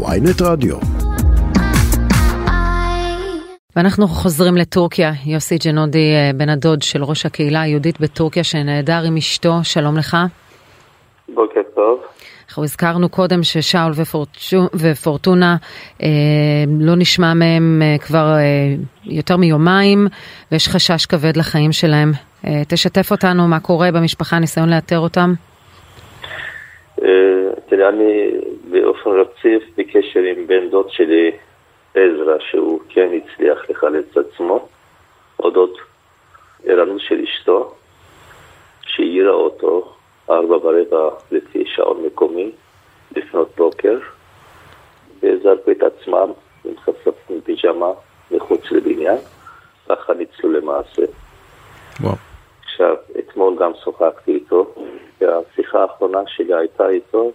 ויינט רדיו. ואנחנו חוזרים לטורקיה, יוסי ג'נודי, אה, בן הדוד של ראש הקהילה היהודית בטורקיה שנעדר עם אשתו, שלום לך. בוקר טוב. אנחנו הזכרנו קודם ששאול ופורטו, ופורטונה אה, לא נשמע מהם אה, כבר אה, יותר מיומיים ויש חשש כבד לחיים שלהם. אה, תשתף אותנו מה קורה במשפחה, ניסיון לאתר אותם. אה, תראה, אני באופן רציף בקשר עם בן דוד שלי, עזרא, שהוא כן הצליח לחלץ עצמו, אודות ערנות של אשתו, שהעירה אותו ארבע ברבע לפי שעון מקומי, לפנות בוקר, וזרקו את עצמם עם חשפים פיג'מה מחוץ לבניין, ככה ניצלו למעשה. וואו. עכשיו, אתמול גם שוחחתי איתו, והשיחה האחרונה שלי הייתה איתו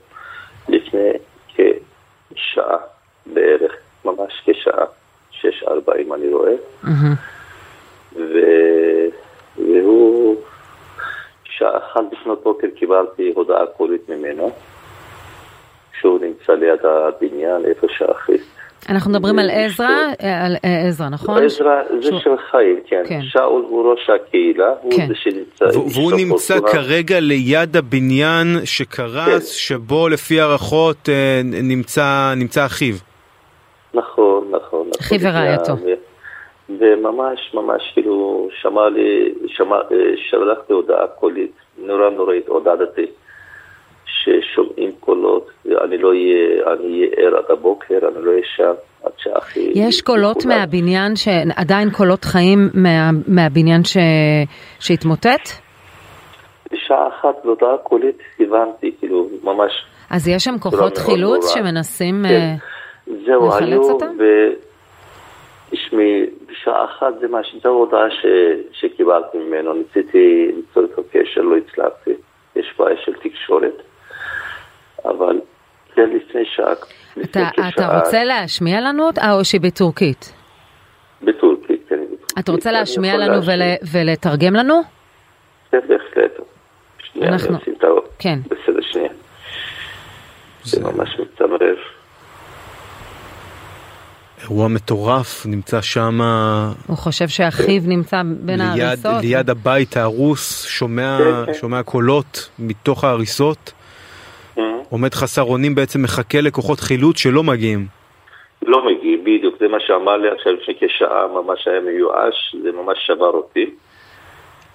לפני כשעה בערך, ממש כשעה, 6.40 אני רואה, ו... והוא, שעה אחת לפנות בוקר קיבלתי הודעה קולית ממנו, שהוא נמצא ליד הבניין, איפה שאחי. אנחנו מדברים על עזרא, על אה, עזרא, נכון? עזרא זה של חיים, כן. כן. שאול הוא ראש הקהילה, הוא כן. זה שנמצא... והוא נמצא. כרגע ליד הבניין שקרס, שבו לפי הערכות אה, נמצא נמצא אחיו. נכון, נכון. נכון. ורעייתו. ו- וממש, ממש כאילו, שמע לי, שמע, אה, שלחתי הודעה קולית, נורא נוראית, עודדתי, ששומעים קולות, ואני לא אהיה, אני אהיה ער עד הבוקר, אני לא אשן עד שאחי... יש קולות כולם- מהבניין, ש- עדיין קולות חיים מה- מהבניין ש- שהתמוטט? בשעה אחת בהודעה קולית הבנתי, כאילו, ממש... אז יש שם כוחות חילוץ. שמנסים... כן. אה, זהו, לחלץ היו, אותם? ו... תשמעי, בשעה אחת זה מה שזו ההודעה ש... שקיבלתי ממנו, ניסיתי ליצור איתו קשר, לא הצלחתי, יש בעיה של תקשורת, אבל זה לפני שעה, לפני אתה, אתה כשעה, רוצה להשמיע לנו אותה או שהיא בטורקית? בטורקית, כן, בטורקית. אתה רוצה להשמיע לנו. ול, ולתרגם לנו? כן, בהחלט. שנייה, אנחנו- אני אשים את האות. כן. בסדר, שנייה. זה ממש מצמרר. אירוע מטורף, נמצא שם הוא חושב שאחיו נמצא בין ליד, ההריסות? ליד הבית ההרוס, שומע, כן, כן. שומע קולות מתוך ההריסות? עומד חסר אונים בעצם מחכה לכוחות חילוץ שלא מגיעים. לא מגיעים, בדיוק, זה מה שאמר לי עכשיו לפני כשעה, ממש היה מיואש, זה ממש שבר אותי.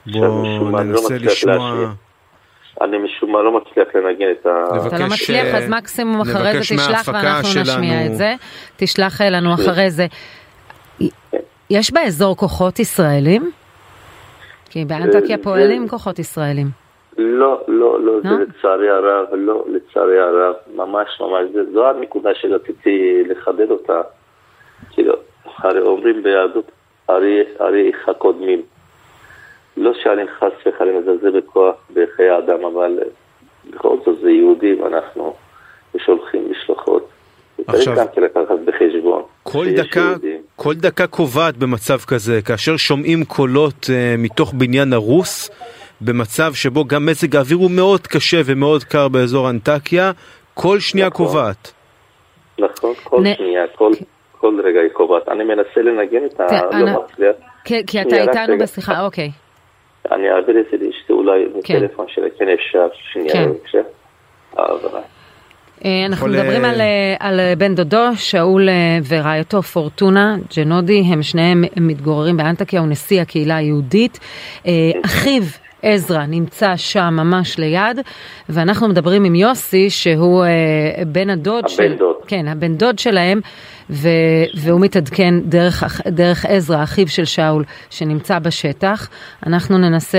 בואו לא ננסה מצליח לשמוע, להשמיע. אני משום מה לא מצליח לנגן את ה... אתה לא מצליח, אה, אז מקסימום אחרי זה תשלח ואנחנו נשמיע שלנו- את זה. תשלח לנו אחרי זה. יש באזור כוחות ישראלים? כי באנטקיה אה, פועלים כוחות ישראלים. לא, לא, לא, זה לא? לצערי הרב, לא, לצערי הרב, ממש ממש, זה- זו הנקודה שרציתי לחדד אותה. כאילו, הרי אומרים ביהדות, ארי אריך הקודמים. לא שאני חס וחלילה מזלזל בכוח בחיי אדם, אבל בכל זאת זה יהודים, אנחנו שולחים משלחות. עכשיו- גם כן לקחת בחשבון. כל דקה, יהודים. כל דקה קובעת במצב כזה, כאשר שומעים קולות אה, מתוך בניין הרוס, במצב שבו גם מזג האוויר הוא מאוד קשה ומאוד קר באזור אנטקיה, כל שנייה נכון. קובעת. נכון, כל נ- שנייה, כל, כל רגע היא קובעת. אני מנסה לנגן את ה... תראה, לא מצליח. כי כי אתה איתנו. בשיחה, אוקיי. אני אעביר את זה לאשתי אולי כן. בטלפון שלה, כן אפשר, שנייה, כן. בבקשה. אה, אנחנו מדברים אה, על, אה, על אה, בן דודו, שאול ורעייתו פורטונה ג'נודי, הם שניהם מתגוררים באנטקיה, הוא נשיא הקהילה היהודית. אחיו עזרא נמצא שם ממש ליד, ואנחנו מדברים עם יוסי, שהוא אה, בן הדוד הבן של... דוד. כן, הבן דוד שלהם, ו, והוא מתעדכן דרך, דרך עזרא, אחיו של שאול, שנמצא בשטח. אנחנו ננסה...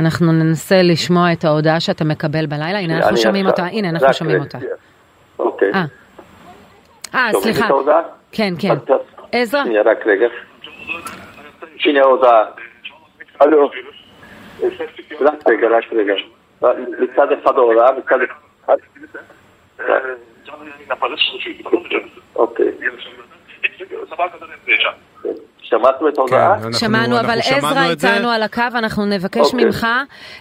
אנחנו ננסה לשמוע את ההודעה שאתה מקבל בלילה, הנה אנחנו שומעים אותה, הנה אנחנו שומעים. אותה. אוקיי. אה, אה, סליחה? כן, כן. עזרא, שנייה, רק רגע. הנה ההודעה. הלו. רק רגע, רק רגע. מצד אחד ההודעה, מצד אחד... אוקיי. שמעתם את ההודעה? כן, שמענו, אבל עזרא. איתנו על הקו, אנחנו נבקש אוקיי. ממך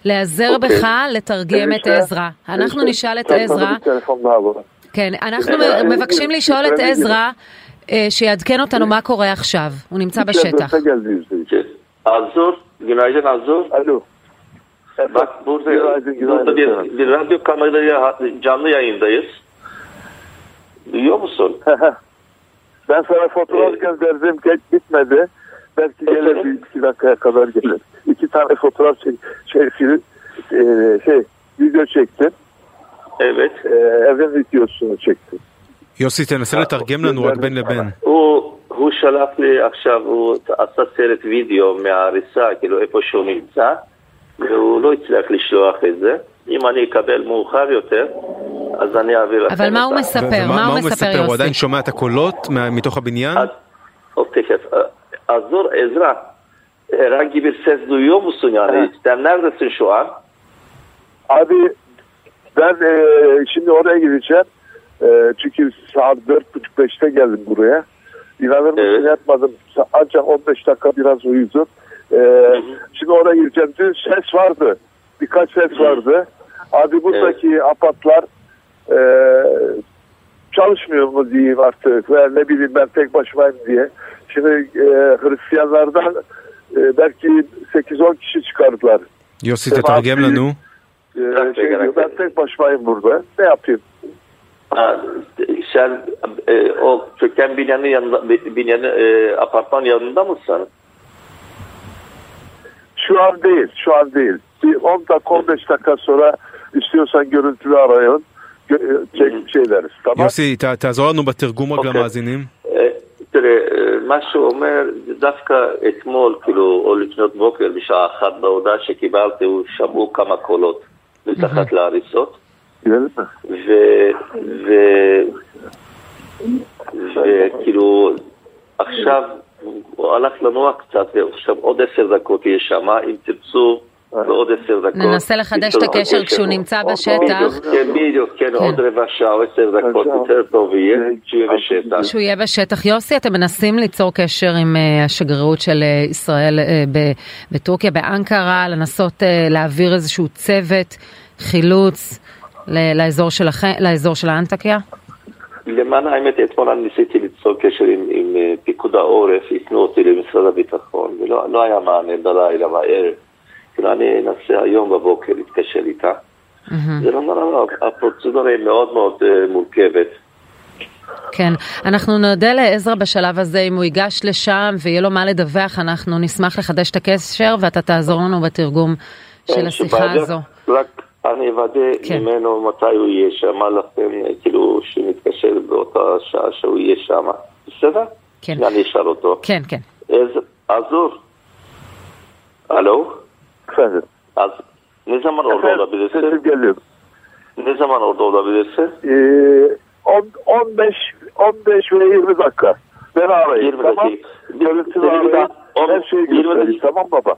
להיעזר אוקיי. בך לתרגם את עזרא. אנחנו נשאל את כן, עזרא. כן, אנחנו מבקשים לשאול את עזרא אה, שיעדכן אותנו מה קורה עכשיו. הוא nimsa בשטח. Azur, günaydın Azur. Alo. Bak burada, Günaydın, günaydın burada bir, efendim. bir radyo kamerayla canlı yayındayız. Duyuyor musun? ben sana fotoğraf Ee, gönderdim. Geç gitmedi. Belki gelir Efendim? bir iki dakikaya kadar gelir. İki tane fotoğraf çek, şey, film, e, şey, video çektim. Evet. E, evin videosunu çektim. יוסי, תנסה לתרגם לנו רק בין לבין. הוא, הוא שלח לי עכשיו, הוא עשה סרט וידאו מההריסה, כאילו איפה שהוא נמצא, והוא לא הצליח לשלוח את זה. אם אני אקבל מאוחר יותר, אז אני אעביר לכם אבל מה את הוא ה- מספר? ומה- מה הוא מספר, הוא יוסי? עדיין שומע את הקולות מה- מתוך הבניין? Az- O tefes. Azur Ezra, herhangi bir ses duyuyor musun yani? Evet. Sen neredesin şu an? Abi ben e, şimdi oraya gideceğim. E, çünkü saat dört buçuk beşte geldim buraya. İnanır mısın evet. yatmadım. Ancak 15 dakika biraz uyudum. Ee, şimdi oraya gireceğim. Dün ses vardı. Birkaç ses vardı. Abi buradaki evet. apatlar e, çalışmıyor mu diyeyim artık. Ve ne bileyim ben tek başımayım diye. Şimdi e, Hristiyanlardan e, belki 8-10 kişi çıkardılar. Yo, si te e, şey ben tek başımayım burada. Ne yapayım? Sen e, o çöken binanın yanında, binanın e, apartman yanında mısın? Şu an değil, şu an değil. Bir 10 dakika 15 dakika sonra istiyorsan görüntülü arayın. Çek, şey deriz. Tamam. יוסי, ת- תעזור לנו בתרגום רק אוקיי. למאזינים. אה, תראה, אה, מה שהוא אומר, דווקא אתמול, כאילו, או לפנות בוקר, בשעה אחת בהודעה שקיבלתי, הוא שמעו כמה קולות מתחת להריסות. Mi? ו... ו... וכאילו, עכשיו הוא הלך לנוע קצת, ועכשיו עוד עשר דקות יהיה שם, אם תרצו, בעוד עשר דקות. ננסה לחדש את הקשר כשהוא נמצא בשטח. כן, בדיוק, כן, עוד רבע שעה או עשר דקות יותר טוב יהיה, שיהיה בשטח. שהוא יהיה בשטח. יוסי, אתם מנסים ליצור קשר עם אה, השגרירות של אה, ישראל אה, בטורקיה, באנקרה, לנסות להעביר איזשהו צוות חילוץ לאזור שלכם, לאזור של האנטקיה? למען האמת, אתמול אני ניסיתי ליצור קשר עם, עם אה, פיקוד העורף, הפנו אותי למשרד הביטחון, ולא לא היה מענה בלילה, בערב. כאילו, אני אנסה היום בבוקר להתקשר איתה. זה לא נורא, לא, הפרוצדורה היא מאוד מאוד אה, מורכבת. כן, אנחנו נודה לעזרא בשלב הזה, אם הוא ייגש לשם ויהיה לו מה לדווח, אנחנו נשמח לחדש את הקשר ואתה תעזור לנו בתרגום של השיחה הזו. רק אני אוודא כן. ממנו מתי הוא יהיה שם, לכם, אה, כאילו, שנתקשר באותה שעה שהוא יהיה שם. בסדר? כן. אני אשאל אותו. כן, כן. איזה, עזור. הלו? Efendim. Az, ne zaman orada Efendim, olabilirsin? sesim geliyor. Ne zaman orada olabilirsin? Ee, on- 15 15 ve 20 dakika. Beni arayın. 20 tamam. dakika. Görüntülü Seni bir arayın. daha- on- Her şeyi 20 göstereyim. dakika. Tamam baba.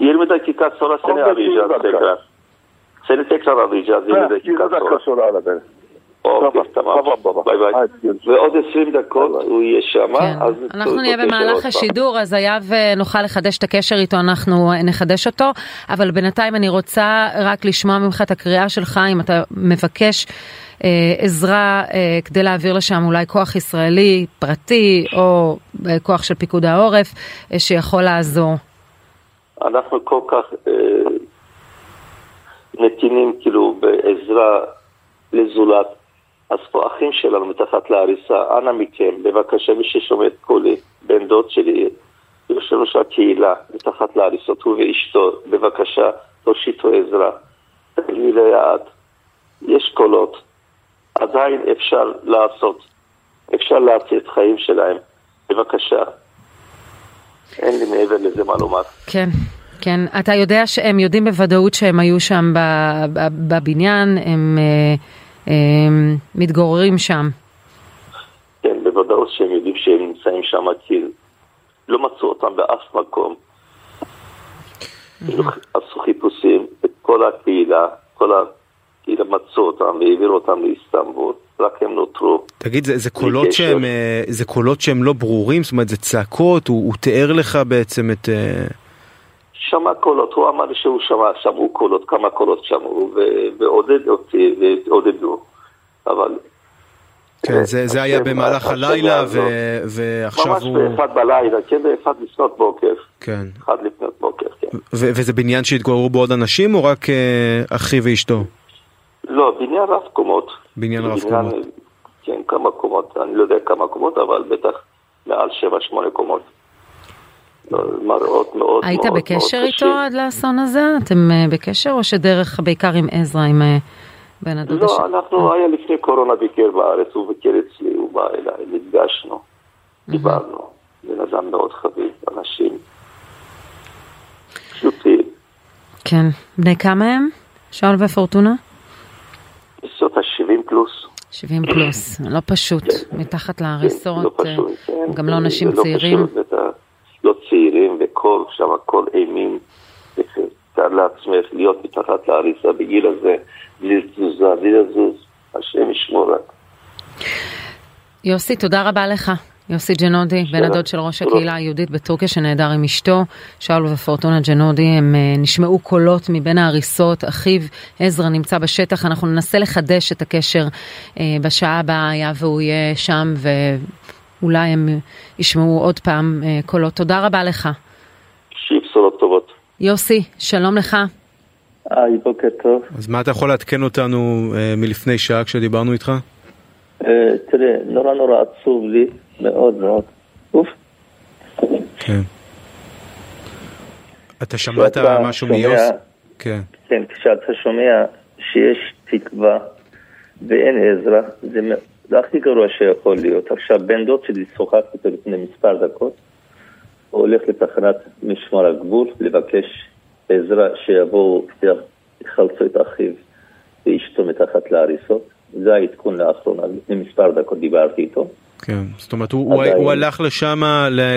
20 dakika sonra seni 15 arayacağız dakika. tekrar. Seni tekrar arayacağız 20 Ha, 20 dakika dakika sonra. sonra ara beni. אוקיי, tamam, tamam. tamam baba. ביי ביי. ועוד 20 דקות הוא יהיה שם, כן. אנחנו נהיה במהלך. השידור, אז היה ונוכל לחדש את הקשר איתו, אנחנו נחדש אותו. אבל בינתיים אני רוצה רק לשמוע ממך את הקריאה שלך, אם אתה מבקש אה, עזרה אה, כדי להעביר לשם אולי כוח ישראלי פרטי, או אה, כוח של פיקוד העורף, אה, שיכול לעזור. אנחנו כל כך אה, נתינים כאילו בעזרה לזולת. אז פה אחים שלנו מתחת להריסה, אנא מכם, בבקשה, מי ששומע את קולי, בן דוד שלי, יושב ראש הקהילה, מתחת להריסות, הוא ואשתו, בבקשה, תושיטו עזרה. תגידי ליד, יש קולות, עדיין אפשר לעשות, אפשר להציל את החיים שלהם. בבקשה. אין לי מעבר לזה מה לומר. כן, כן. אתה יודע שהם יודעים בוודאות שהם היו שם ב- ב- בבניין, הם אה, אה, מתגוררים שם. כן, בוודאות שהם יודעים שהם נמצאים שם, כי לא מצאו אותם באף מקום. עשו חיפושים את כל הקהילה, כל הקהילה מצאו אותם והעבירו אותם לאיסטנבול, רק הם נותרו. תגיד, זה, זה, קולות. שהם, אה, זה קולות שהם לא ברורים? זאת אומרת, זה צעקות? הוא, הוא תיאר לך בעצם את... אה, שמע קולות, הוא אמר לי שהוא שמע, שמעו קולות, כמה קולות שמעו, ועודד אותי, ועודדו. אבל כן, זה, זה היה במהלך הלילה, ו, ועכשיו ממש הוא... באחד בלילה, כן, באחד לפנות בוקר. כן. אחד לפנות בוקר, כן. ו- וזה בניין שהתגוררו בו עוד אנשים, או רק אה, אחי ואשתו? לא, בניין רב קומות. בניין רב קומות. כן, כמה קומות, אני לא יודע כמה קומות, אבל בטח מעל שבע, שמונה קומות. לא, מראות מאוד היית מאוד בקשר מאוד איתו קשים. עד לאסון הזה? אתם אה, בקשר או שדרך, בעיקר עם עזרא, עם אה, בן הדוד לא, הש- אנחנו, היה לפני קורונה ביקר בארץ, הוא ביקר אצלי, הוא בא אליי, נפגשנו, דיברנו, בן אדם מאוד חביב, אנשים פשוטים, כן. בני כמה הם? שאול ופורטונה? בסוף ה-70 פלוס. 70 פלוס, לא פשוט, מתחת לא להריסות, אה, פשוט, כן. גם לא נשים זה לא צעירים. פשוט, ואתה לא צעירים, וכל, שם הכל אימים. תאר לעצמך להיות מתחת להריסה בגיל הזה, בלי תזוזה, בלי לזוז, השם ישמור רק. יוסי, תודה רבה לך. יוסי ג'נודי, בן הדוד של ראש הקהילה היהודית בטורקיה שנעדר עם אשתו, שאול ופורטונה ג'נודי, הם אה, נשמעו קולות מבין ההריסות, אחיו עזרא נמצא בשטח, אנחנו ננסה לחדש את הקשר אה, בשעה הבאה, היה והוא יהיה שם, ואולי הם ישמעו עוד פעם אה, קולות. תודה רבה לך. שיהיו בשורות טובות. יוסי, שלום לך. היי, בוקר טוב. אז מה אתה יכול לעדכן אותנו אה, מלפני שעה כשדיברנו איתך? אה, תראה, נורא נורא עצוב לי, מאוד מאוד. אוף. כן. אתה שמעת משהו שומע- מיוס? כן. כן, כשאתה שומע שיש תקווה ואין עזרה, זה מ- זה הכי גרוע שיכול להיות. עכשיו, בן דוד שלי שוחח איתו לפני מספר דקות, הוא הולך לתחנת משמר הגבול לבקש עזרה שיבואו, יחלצו את אחיו ואשתו מתחת להריסות. זה העדכון לאחרונה, לפני מספר דקות דיברתי איתו. כן, זאת אומרת הוא, הוא. הוא הלך לשם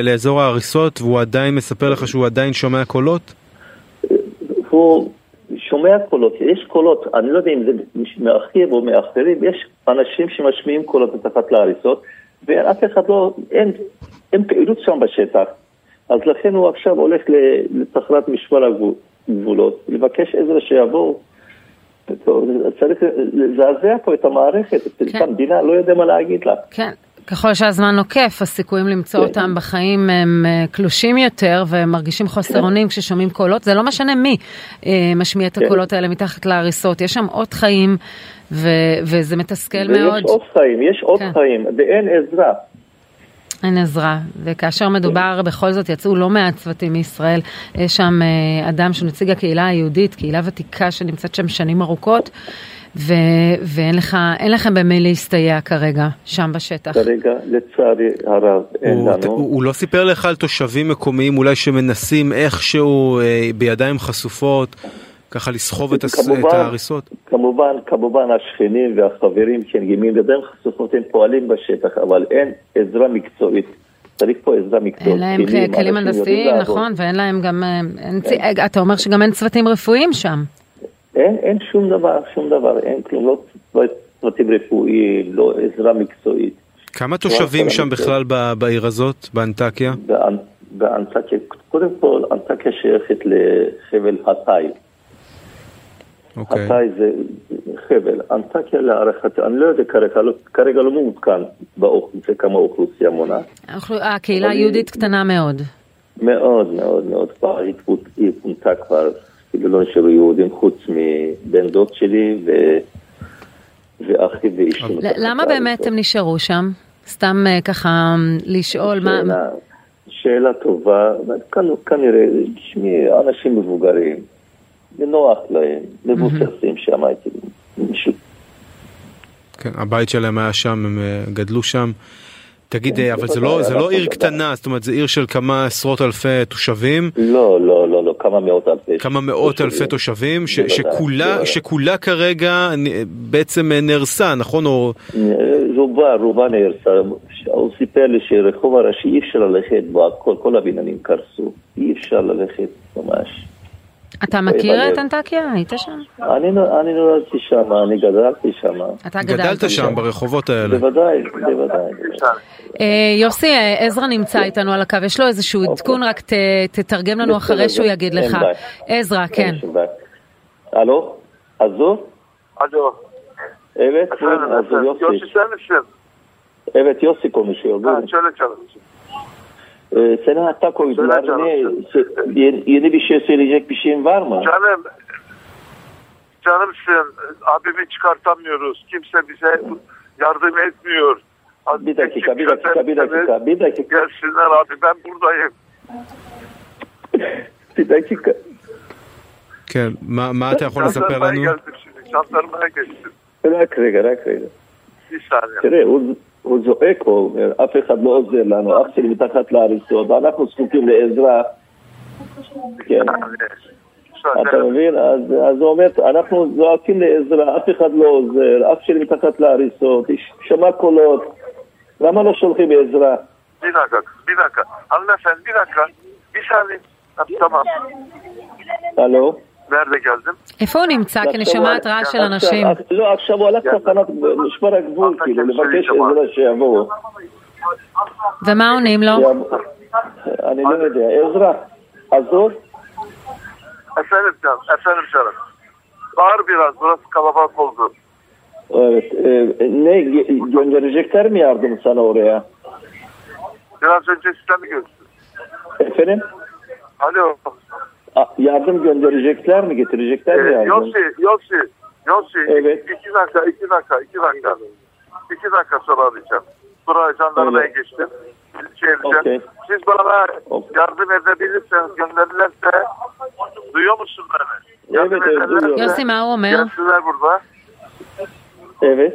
לאזור ההריסות והוא עדיין מספר לך שהוא עדיין שומע קולות? הוא שומע קולות, יש קולות, אני לא יודע אם זה מאחיו או מאחרים, יש אנשים שמשמיעים קולות מתחת להריסות, ואף אחד לא, אין, אין פעילות שם בשטח. אז לכן הוא עכשיו הולך לתחנת משמר הגבולות, לבקש עזרה שיבואו. צריך לזעזע פה את המערכת, את כן. המדינה, לא יודע מה להגיד לה. כן, ככל שהזמן נוקף, הסיכויים למצוא. אותם בחיים הם אה, קלושים יותר ומרגישים חוסר אונים כששומעים קולות, זה לא משנה מי אה, משמיע את כן. הקולות האלה מתחת להריסות, יש שם עוד חיים ו- וזה מתסכל ויש מאוד, עוד חיים, יש עוד כן. חיים, ואין עזרה. אין עזרה, וכאשר מדובר, בכל זאת יצאו לא מעט צוותים מישראל, יש שם אה, אדם שהוא נציג הקהילה היהודית, קהילה ותיקה שנמצאת שם שנים ארוכות. ו- ואין לך, אין לכם במי להסתייע כרגע, שם בשטח. כרגע, לצערי הרב, אין הוא, לנו. הוא, הוא לא סיפר לך על תושבים מקומיים אולי שמנסים איכשהו אה, בידיים חשופות ככה לסחוב את, הס, כמובן. את ההריסות? כמובן, כמובן השכנים והחברים שהם גימים ידיים חשופות הם פועלים בשטח, אבל אין עזרה מקצועית. צריך פה עזרה מקצועית. אין להם כלים, הנדסיים. נכון, ואין להם גם, אה, אין, צי- אה, אתה אומר שגם אין צוותים רפואיים שם. אין, אין שום דבר, שום דבר, אין כלום, לא צוותים רפואיים, לא עזרה מקצועית. כמה תושבים כל שם המקרה. בכלל ב- בעיר הזאת, באנטקיה? באנ- באנטקיה, קודם כל, אנטקיה שייכת לחבל התאי. אוקיי. התאי זה חבל. אנטקיה להערכתי, אני לא יודע כרגע, לא- כרגע לא מעודכן באוכלוסייה, כמה אוכלוסייה מונה. האוכלו- הקהילה היהודית קטנה מאוד. מאוד מאוד מאוד, כבר היא פונתה כבר, כאילו לא נשארו יהודים חוץ מבן דוד שלי ו... ואחי. ל- מתחת למה. באמת הם נשארו שם? סתם אה, ככה אה, לשאול מה... שאלה, שאלה טובה, כנ- כנראה, תשמעי, אנשים מבוגרים, ונוח להם, מבוססים שם, הייתי מישהו. כן, הבית שלהם היה שם, הם אה, גדלו שם. תגיד, כן, אה, אבל זה לא, זה לא אנחנו עיר בוודאי. קטנה, זאת אומרת, זה עיר של כמה עשרות אלפי תושבים, לא, לא, לא, לא, כמה מאות אלפי. כמה מאות אלפי תושבים, ש- בוודאי, שכולה. שכולה כרגע בעצם נהרסה, נכון? או רובה, רובה נהרסה. הוא סיפר לי שרחוב הראשי אי אפשר ללכת בו, כל הבניינים קרסו. אי אפשר ללכת ממש. אתה מכיר בלב. את אנטקיה? היית שם? אני, אני נולדתי שם, אני גדלתי שם. אתה גדלת גדלת שם ברחובות האלה. בוודאי, בוודאי. אה, יוסי, אה, עזרא נמצא איתנו על הקו, יש לו איזשהו עדכון, רק ת- תתרגם לנו אחרי שהוא יגיד לך. עזרא, כן. הלו? עזוב? אלו, אמת? עזוב יופי. יוסי סנפשן. Evet, Yossi konuşuyor. Ha, Buyurun. söyle canım. Ee, senin hatta koydular. Ne, hani yeni bir şey söyleyecek bir şeyin var mı? Canım canımsın. Abimi çıkartamıyoruz. Kimse bize yardım etmiyor. Bir dakika, bir dakika, bir dakika, bir dakika. Gelsinler abi ben buradayım. bir dakika. ما ما تاخذ سبيرانو؟ جلت شنو؟ جلت ما جلت. لا كريغا لا كريغا. Bir saniye. Kire, הוא, זועק פה, הוא אומר, אף אחד לא עוזר לנו, אח שלי מתחת להריסות, אנחנו זקוקים לעזרה. כן, אתה. מבין? אז, הוא אומר, אנחנו זועקים לעזרה, אף אחד לא עוזר, אח שלי מתחת להריסות, שמע קולות, למה לא שולחים עזרה? Bir dakika, bir dakika. Hanımefendi bir dakika. Bir saniye. Tamam. הלו? Nerede geldim? איפה הוא נמצא? כי אני שומעת רעש של אנשים. עכשיו, לא, עכשיו הוא הלך תחנת משמר הגבול, כאילו, לבקש עזרה שיבואו. ומה עונים לו? שיבואו. אני לא יודע, עזרה, עזור? Efendim canım, efendim canım. Bağır biraz, burası kalabalık oldu. Evet, e, ne ge- gönderecekler mi yardım sana oraya? Biraz önce sizden mi görüştüm? Efendim? Alo. A- Yardım gönderecekler mi, getirecekler mi Ee, yardım? Yossi, Yossi, Yossi. Evet. İki dakika, iki dakika, iki dakika. İki dakika sonra arayacağım. Buraya jandarmaya Öyle. geçtim. Şey edeceğim. Okey. Siz bana Okey. yardım edebilirseniz, gönderirlerse duyuyor musun beni? Yardım Evet, evet, ederlerse duyuyorum. יוסי, מה הוא אומר? Gelsinler burada. Evet.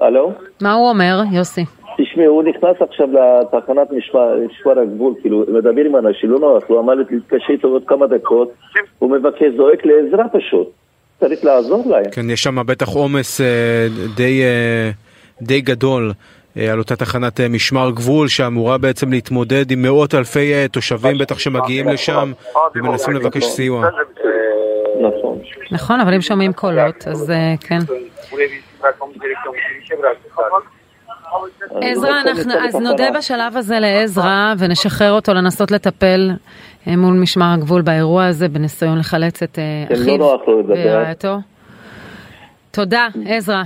הלו? מה הוא אומר, יוסי? תשמעי, הוא נכנס עכשיו לתחנת משמר, הגבול, כאילו, מדבר עם אנשים, לא נוח, הוא אמר לי להתקשר איתו עוד כמה דקות, הוא מבקש, זועק לעזרה פשוט. צריך לעזור להם. כן, יש שם בטח עומס אה, די, אה, די גדול אה, על אותה תחנת משמר גבול שאמורה בעצם להתמודד עם מאות אלפי תושבים בטח שמגיעים לשם ומנסים לבקש סיוע. נכון. נכון, אבל אם שומעים קולות, אז כן. עזרא, אנחנו, אז נודה בשלב הזה לעזרא ונשחרר אותו לנסות לטפל אה, מול משמר הגבול באירוע הזה בניסיון לחלץ את אה, כן, לא אחיו לדבר. ורעייתו. תודה, עזרא.